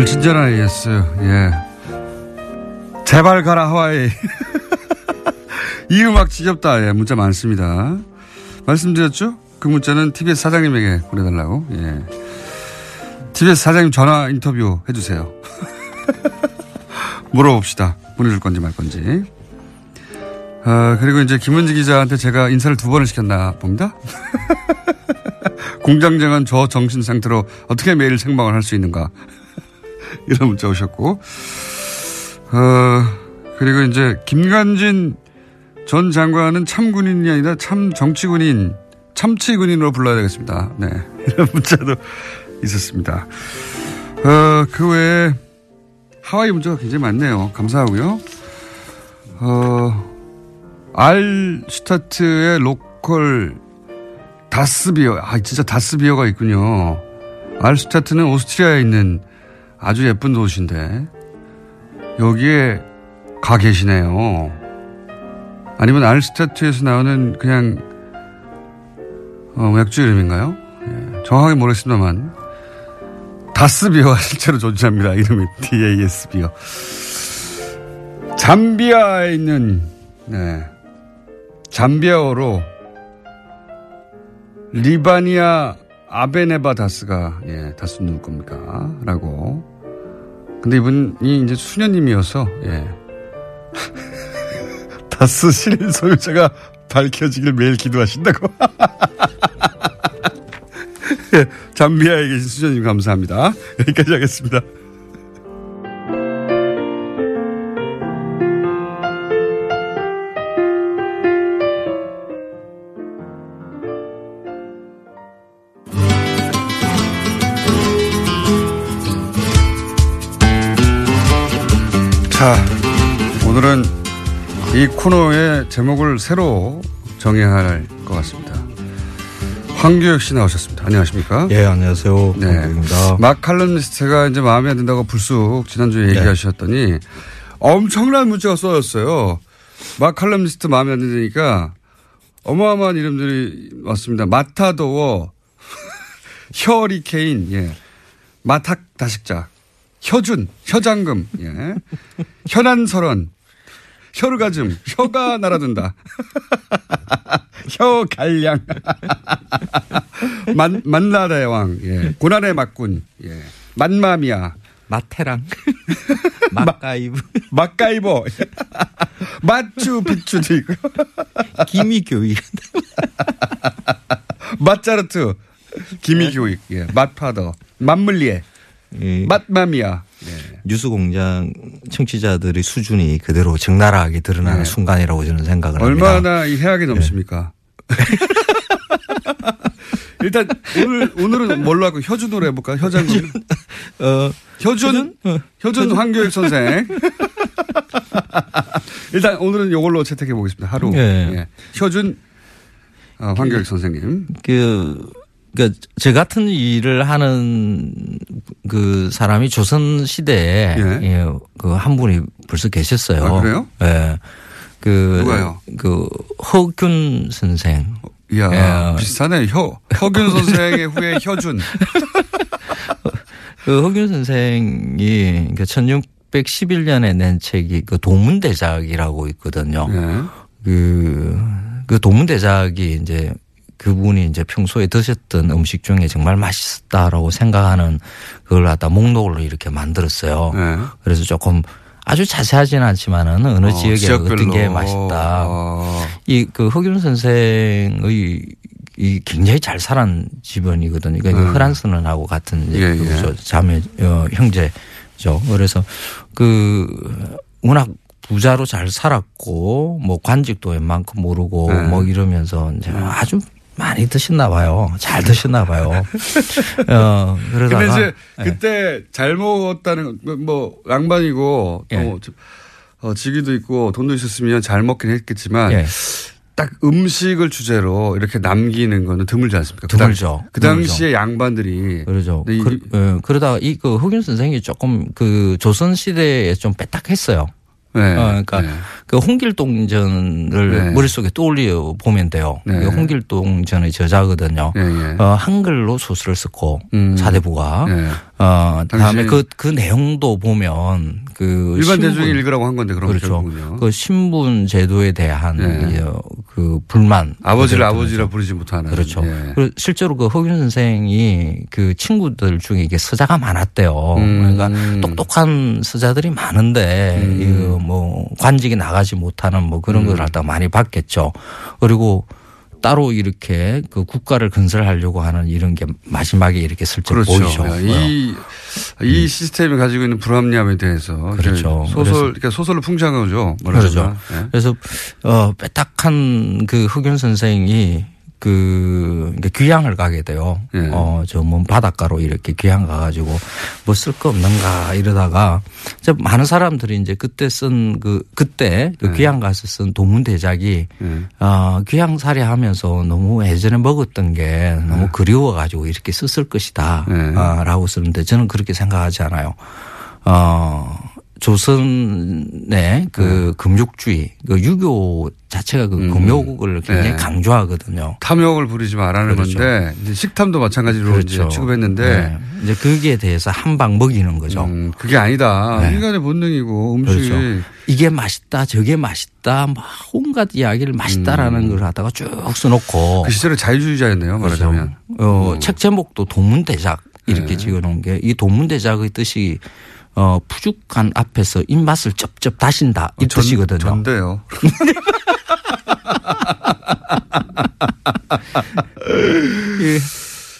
불친절한 AS. 예. 제발 가라 하와이. 이 음악 지겹다. 예, 문자 많습니다. 말씀드렸죠? 그 문자는 TBS 사장님에게 보내달라고. 예. TBS 사장님 전화 인터뷰 해주세요. 물어봅시다. 보내줄 건지 말 건지. 아, 그리고 이제 김은지 기자한테 제가 인사를 두 번을 시켰나 봅니다. 공장장은 저 정신 상태로 어떻게 매일 생방을 할 수 있는가. 이런 문자 오셨고. 어, 그리고 이제 김관진 전 장관은 참군인이 아니라 참 정치군인, 참치군인으로 불러야 되겠습니다. 네. 이런 문자도 있었습니다. 어, 그 외에 하와이 문자가 굉장히 많네요. 감사하고요. 어, 알슈타트의 로컬 다스비어. 아, 진짜 다스비어가 있군요. 알슈타트는 오스트리아에 있는 아주 예쁜 도시인데, 여기에 가 계시네요. 아니면 알슈타트에서 나오는 그냥, 어, 맥주 이름인가요? 예, 정확하게 모르겠습니다만, 다스비어가 실제로 존재합니다. 이름이 DAS비어. 잠비아에 있는, 네. 잠비아어로 리바니아 아베네바 다스가 예, 다스 누울 겁니까? 라고. 근데 이분이 이제 수녀님이어서 예. 다스 실인 소유자가 밝혀지길 매일 기도하신다고. 예, 잠비아에 계신 수녀님 감사합니다. 여기까지 하겠습니다. 자, 오늘은 이 코너의 제목을 새로 정해야 할 것 같습니다. 황교혁 씨 나오셨습니다. 안녕하십니까? 예, 안녕하세요. 네. 황교혁입니다. 막 칼럼니스트가 이제 마음에 안 든다고 불쑥 지난주에 얘기하셨더니 엄청난 문자가 쏟아졌어요. 막 칼럼니스트 마음에 안 드니까 어마어마한 이름들이 왔습니다. 마타도어, 혀리케인, 예. 마탁 다식자, 혀준, 혀장금, 예. 현안설원, 혀르가즘, 혀가 날아든다. 혀갈량. 만, 만나대왕, 예. 고난의 막군, 예. 만마미아. 마테랑. 막가이브. 막가이버. 마추 피추도 있고. 기미교육. 맛자르트. 기미교육. 예. 맛파더. 맛물리에. 맛마미아. 뉴스공장 청취자들의 수준이 그대로 적나라하게 드러나는 네. 순간이라고 저는 생각을 합니다. 얼마나 이 해악이 넘습니까? 일단 오늘 오늘은 뭘로 하고 혀준으로 해볼까? 혀장군. 어, 혀준 혀준 황교익 선생. 일단 오늘은 이걸로 채택해 보겠습니다. 하루. 네. 예. 혀준 어, 황교익 선생님. 그, 그, 저 같은 일을 하는 그 사람이 조선 시대에 예. 그한 분이 벌써 계셨어요. 아, 그래요? 예. 그 누가요? 그 허균 선생. 이야 예. 비슷하네. 혀 허균 선생의 후에 혀준. 그 흑윤 선생이 그 1611년에 낸 책이 그 도문대작이라고 있거든요. 네. 그, 그 도문대작이 이제 그분이 이제 평소에 드셨던 음식 중에 정말 맛있었다라고 생각하는 그걸 갖다 목록으로 이렇게 만들었어요. 네. 그래서 조금 아주 자세하지는 않지만은 어느 어, 지역에 지역별로. 어떤 게 맛있다. 어. 이그 흑윤 선생의 이 굉장히 잘 살은 집안이거든요. 그러니까 음. 흐란스는하고 같은 예, 그 예. 저 자매 어, 형제죠. 그래서 그 워낙 부자로 잘 살았고 뭐 관직도 웬만큼 모르고 네. 뭐 이러면서 이제 아주 많이 드셨나 봐요. 잘 드셨나 봐요. 어 그러다가 근데 이제 예. 그때 잘 먹었다는 건뭐 양반이고 또 예. 뭐 저- 어, 직위도 있고 돈도 있었으면 잘 먹긴 했겠지만 예. 딱 음식을 주제로 이렇게 남기는 거는 드물지 않습니까? 그 당- 드물죠. 그 당시에 양반들이 그러죠. 근데 이- 그, 예, 그러다가 이 그 흑윤 선생이 조금 그 조선 시대에 좀 빼딱했어요. 네. 어, 그러니까 그 홍길동전을 네. 머릿속에 떠올려 보면 돼요. 네. 그 홍길동전의 저자거든요. 예, 예. 어, 한글로 소설을 썼고 음. 사대부가 네. 어, 다음에 그, 그 내용도 보면 그 일반 대중이 읽으라고 한 건데 그럼 그렇죠. 결국은요. 그 신분 제도에 대한 네. 이, 어, 그 불만 아버지를 아버지라 부르지 못하는. 그렇죠. 예. 그리고 실제로 그 허균 선생이 그 친구들 중에 이게 서자가 많았대요. 음. 그러니까 똑똑한 서자들이 많은데 음. 이거 뭐 관직이 나가지 못하는 뭐 그런 걸 갖다 많이 봤겠죠. 그리고 따로 이렇게 그 국가를 건설하려고 하는 이런 게 마지막에 이렇게 슬쩍 그렇죠. 보이죠. 어. 이, 이 시스템이 가지고 있는 불합리함에 대해서 그렇죠. 소설, 그러니까 소설을 풍자한 거죠. 그렇죠. 예. 그래서 어 빼딱한 그 흑윤 선생이 그 귀향을 가게 돼요. 예. 어저 뭐 바닷가로 이렇게 귀향 가가지고 뭐 쓸 거 없는가 이러다가 이제 많은 사람들이 이제 그때 쓴 그 그때 그 예. 귀향 가서 쓴 도문 대작이 예. 어 귀향 살이 하면서 너무 예전에 먹었던 게 너무 예. 그리워가지고 이렇게 썼을 것이다라고 쓰는데 저는 그렇게 생각하지 않아요. 어. 조선의 그 금욕주의, 그 유교 자체가 그 금욕을 굉장히 네. 강조하거든요. 탐욕을 부리지 말라는 그렇죠. 건데 이제 식탐도 마찬가지로 이제 취급했는데 네. 이제 거기에 대해서 한 방 먹이는 거죠. 음, 그게 아니다. 네. 인간의 본능이고 음식이 그렇죠. 이게 맛있다, 저게 맛있다, 막 온갖 이야기를 맛있다라는 걸 하다가 쭉 써놓고. 음. 그 시절에 자유주의자였네요. 말하자면. 어, 책 제목도 도문대작 이렇게 네. 지어놓은 게 이 도문대작의 뜻이 어, 푸죽한 앞에서 입맛을 쩝쩝 다신다 이 전- 뜻이거든요. 전데요. 예,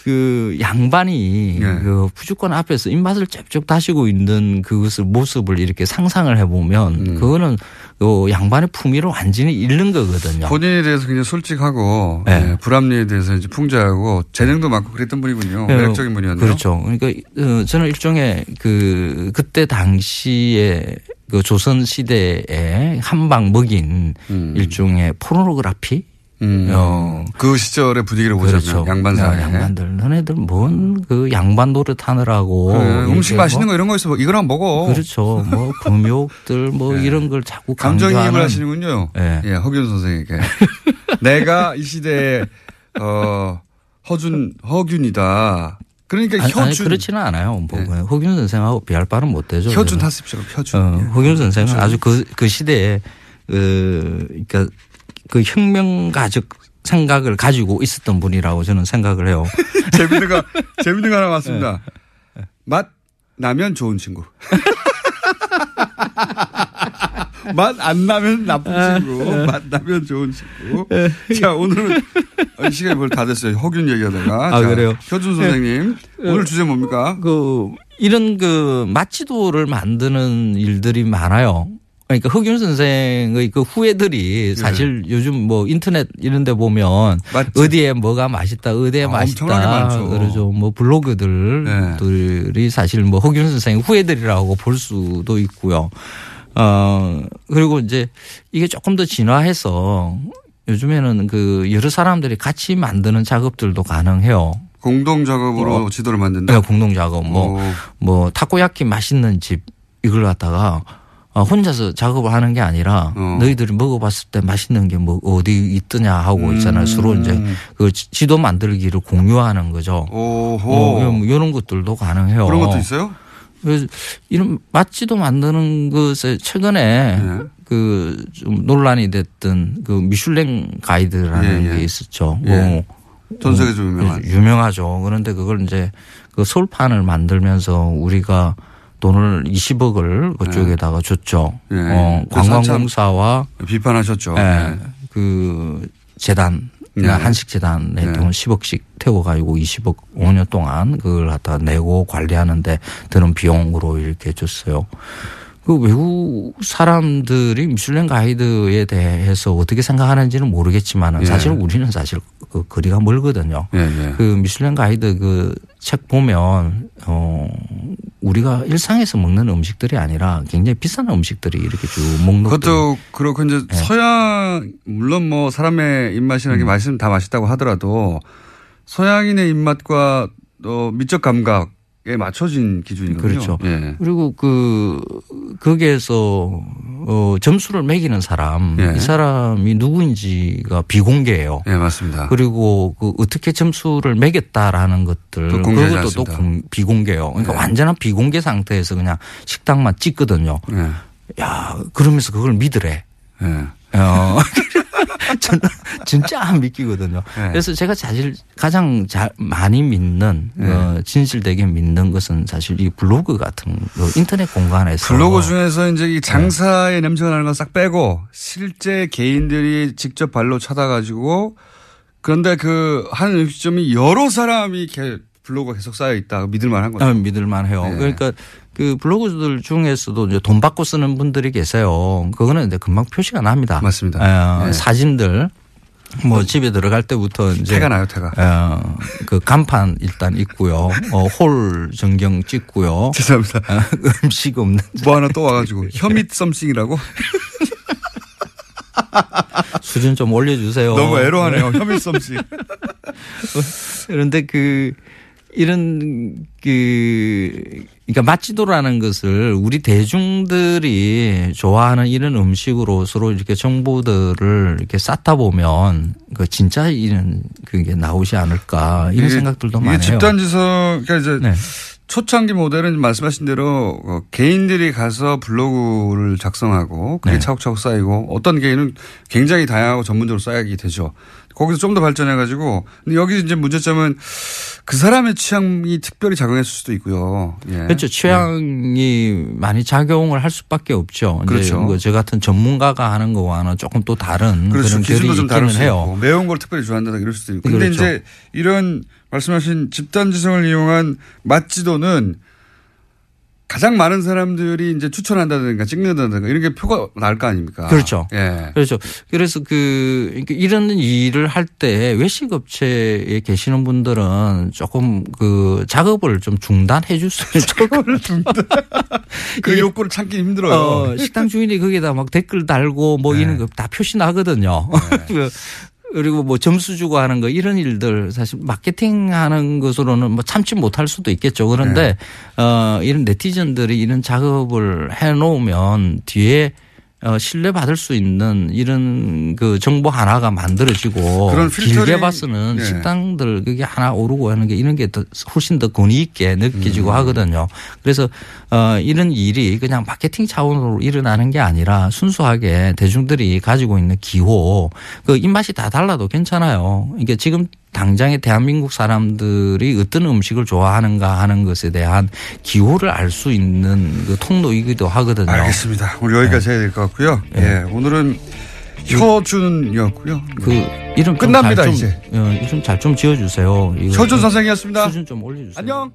그 양반이 예. 그 푸주권 앞에서 입맛을 쩍쩍 다시고 있는 그것을 모습을 이렇게 상상을 해보면 음. 그거는 그 양반의 품위를 완전히 잃는 거거든요. 본인에 대해서 굉장히 솔직하고 네. 예, 불합리에 대해서 이제 풍자하고 재능도 많고 그랬던 분이군요. 예, 매력적인 분이었네요. 그렇죠. 그러니까 어, 저는 일종의 그 그때 당시에 그 조선 시대에 한방 먹인 일종의 포르노그라피. 음. 어, 그 시절의 분위기를 보자면 그렇죠. 양반 사회. 야, 양반들 너네들 뭔 그 양반 노릇 하느라고 그래, 음식 맛있는 뭐 거 이런 거 있어. 이거랑 먹어. 그렇죠. 뭐 금욕들 뭐 이런 걸 자꾸 감정이입을 하시는군요. 예. 예, 허균 선생에게. 내가 이 시대에 어 허준 허균이다. 그러니까 아니, 혀준 아니, 그렇지는 않아요. 뭐 허균 선생하고 비할 바는 못 되죠. 혀준. 하십시오. 혀준. 어, 예. 허균 선생은 혀준. 아주 그, 그 시대에 그, 그러니까 그 혁명가적 생각을 가지고 있었던 분이라고 저는 생각을 해요. 재밌는 거 재밌는 거 하나 왔습니다. 맛 나면 좋은 친구. 맛 안 나면 나쁜 친구. 맛 나면 좋은 친구. 자, 오늘은 시간이 벌써 다 됐어요. 허균 얘기하다가. 아, 자, 그래요? 효준 선생님. 예. 오늘 주제 뭡니까? 그 이런 그 맛지도를 만드는 일들이 많아요. 그러니까 흑윤 선생의 그 후예들이 사실 요즘 뭐 인터넷 이런 데 보면 어디에 뭐가 맛있다, 어디에 아, 맛있다. 그러죠. 뭐 블로그들이 사실 뭐 흑윤 선생의 후예들이라고 볼 수도 있고요. 어, 그리고 이제 이게 조금 더 진화해서 요즘에는 그 여러 사람들이 같이 만드는 작업들도 가능해요. 공동 작업으로 지도를 만든다. 네, 공동 작업. 뭐, 오. 뭐, 타코야키 맛있는 집 이걸 갖다가 어, 혼자서 작업을 하는 게 아니라 어. 너희들이 먹어봤을 때 맛있는 게 뭐 어디 있더냐 하고 있잖아요. 음. 서로 이제 그 지- 지도 만들기를 공유하는 거죠. 오호. 어, 이런 것들도 가능해요. 그런 것도 있어요? 그래서 이런 맛지도 만드는 것에 최근에 네. 그좀 논란이 됐던 그 미슐랭 가이드라는 예, 예. 게 있었죠. 예. 뭐전 세계적으로 유명한. 유명하죠. 그런데 그걸 이제 그 서울판을 만들면서 우리가 돈을 20억을 그쪽에다가 줬죠. 예. 어, 그래서 관광공사와 비판하셨죠. 예, 네. 그 재단 네. 한식재단에 네. 돈을 10억씩 태워 가지고 20억 5년 동안 그걸 갖다 내고 관리하는데 드는 비용으로 이렇게 줬어요. 그 외국 사람들이 미슐랭 가이드에 대해서 어떻게 생각하는지는 모르겠지만 예. 사실 우리는 사실 그 거리가 멀거든요. 예, 예. 그 미슐랭 가이드 그 책 보면 어 우리가 일상에서 먹는 음식들이 아니라 굉장히 비싼 음식들이 이렇게 쭉 목록 그것도 그렇고 이제 네. 서양 물론 뭐 사람의 입맛이나 음. 게 맛있으면 다 맛있다고 하더라도 서양인의 입맛과 어, 미적 감각 에 맞춰진 기준이거든요. 그렇죠. 예. 그리고 그 거기에서 어 점수를 매기는 사람 예. 이 사람이 누구인지가 비공개예요. 예, 맞습니다. 그리고 그 어떻게 점수를 매겼다라는 것들 그것도 또. 공- 비공개요. 그러니까 네. 완전한 비공개 상태에서 그냥 식당만 찍거든요. 예. 야 그러면서 그걸 믿으래. 예. 어. 저는 진짜 안 믿기거든요. 네. 그래서 제가 사실 가장 잘 많이 믿는 네. 어, 진실되게 믿는 것은 사실 이 블로그 같은 그 인터넷 공간에서 블로그 중에서 이제 네. 이 장사의 냄새가 나는 건 싹 빼고 실제 개인들이 직접 발로 찾아가지고 그런데 그 한 음식점이 여러 사람이 이렇게 블로그가 계속 쌓여 있다 믿을 만한 거죠. 어, 믿을만해요. 네. 그러니까 그 블로그들 중에서도 이제 돈 받고 쓰는 분들이 계세요. 그거는 이제 금방 표시가 납니다. 맞습니다. 어, 네. 사진들 뭐 집에 들어갈 때부터 이제 태가 나요, 태가. 어, 그 간판 일단 있고요. 어, 홀 전경 찍고요. 죄송합니다. 어, 음식 없는 뭐 하나 또 와가지고 혐잇 썸씽이라고 수준 좀 올려주세요. 너무 애로하네요. 혐잇 썸씽. 그런데 그 이런 그 그러니까 맛지도라는 것을 우리 대중들이 좋아하는 이런 음식으로 서로 이렇게 정보들을 이렇게 쌓다 보면 그 진짜 이런 그게 나오지 않을까 이런 이게- 생각들도 이게 많아요. 집단지성 그러니까 이제 네. 초창기 모델은 말씀하신 대로 어, 개인들이 가서 블로그를 작성하고 그게 네. 차곡차곡 쌓이고 어떤 개인은 굉장히 다양하고 전문적으로 쌓이게 되죠. 거기서 좀 더 발전해가지고 근데 여기 이제 문제점은 그 사람의 취향이 특별히 작용했을 수도 있고요. 예. 그렇죠. 취향이 많이 작용을 할 수밖에 없죠. 그렇죠. 뭐저 같은 전문가가 하는 거와는 조금 또 다른 그렇죠. 그런 기준도 좀수 해요. 매운 걸 특별히 좋아한다다 이럴 수도 있고. 근데 그렇죠. 이제 이런 말씀하신 집단 지성을 이용한 맛지도는 가장 많은 사람들이 이제 추천한다든가 찍는다든가 이런 게 표가 날 거 아닙니까? 그렇죠. 예. 그렇죠. 그래서 그 그러니까 이런 일을 할 때 외식 업체에 계시는 분들은 조금 그 작업을 좀 중단해 줬으면 작업을 중단. 그 욕구를 참기 힘들어요. 어, 식당 주인이 거기다 막 댓글 달고 뭐 네. 이런 거 다 표시 나거든요. 그 그리고 뭐 점수 주고 하는 거 이런 일들 사실 마케팅 하는 것으로는 뭐 참지 못할 수도 있겠죠. 그런데 네. 어 이런 네티즌들이 이런 작업을 해 놓으면 뒤에 어, 신뢰받을 수 있는 이런 그 정보 하나가 만들어지고 그런 길게 봐서는 네. 식당들 그게 하나 오르고 하는 게 이런 게 더 훨씬 더 권위 있게 느껴지고 음. 하거든요. 그래서 어, 이런 일이 그냥 마케팅 차원으로 일어나는 게 아니라 순수하게 대중들이 가지고 있는 기호 그 입맛이 다 달라도 괜찮아요. 이게 지금 당장에 대한민국 사람들이 어떤 음식을 좋아하는가 하는 것에 대한 기호를 알 수 있는 그 통로이기도 하거든요. 알겠습니다. 우리 여기까지 해야 될 것 같고요. 예. 오늘은 혀준이었고요. 그 이름 좀 끝납니다, 잘 좀, 이제. 어, 이름 잘 좀 지어주세요. 혀준 좀 선생이었습니다. 수준 좀 올려주세요. 안녕.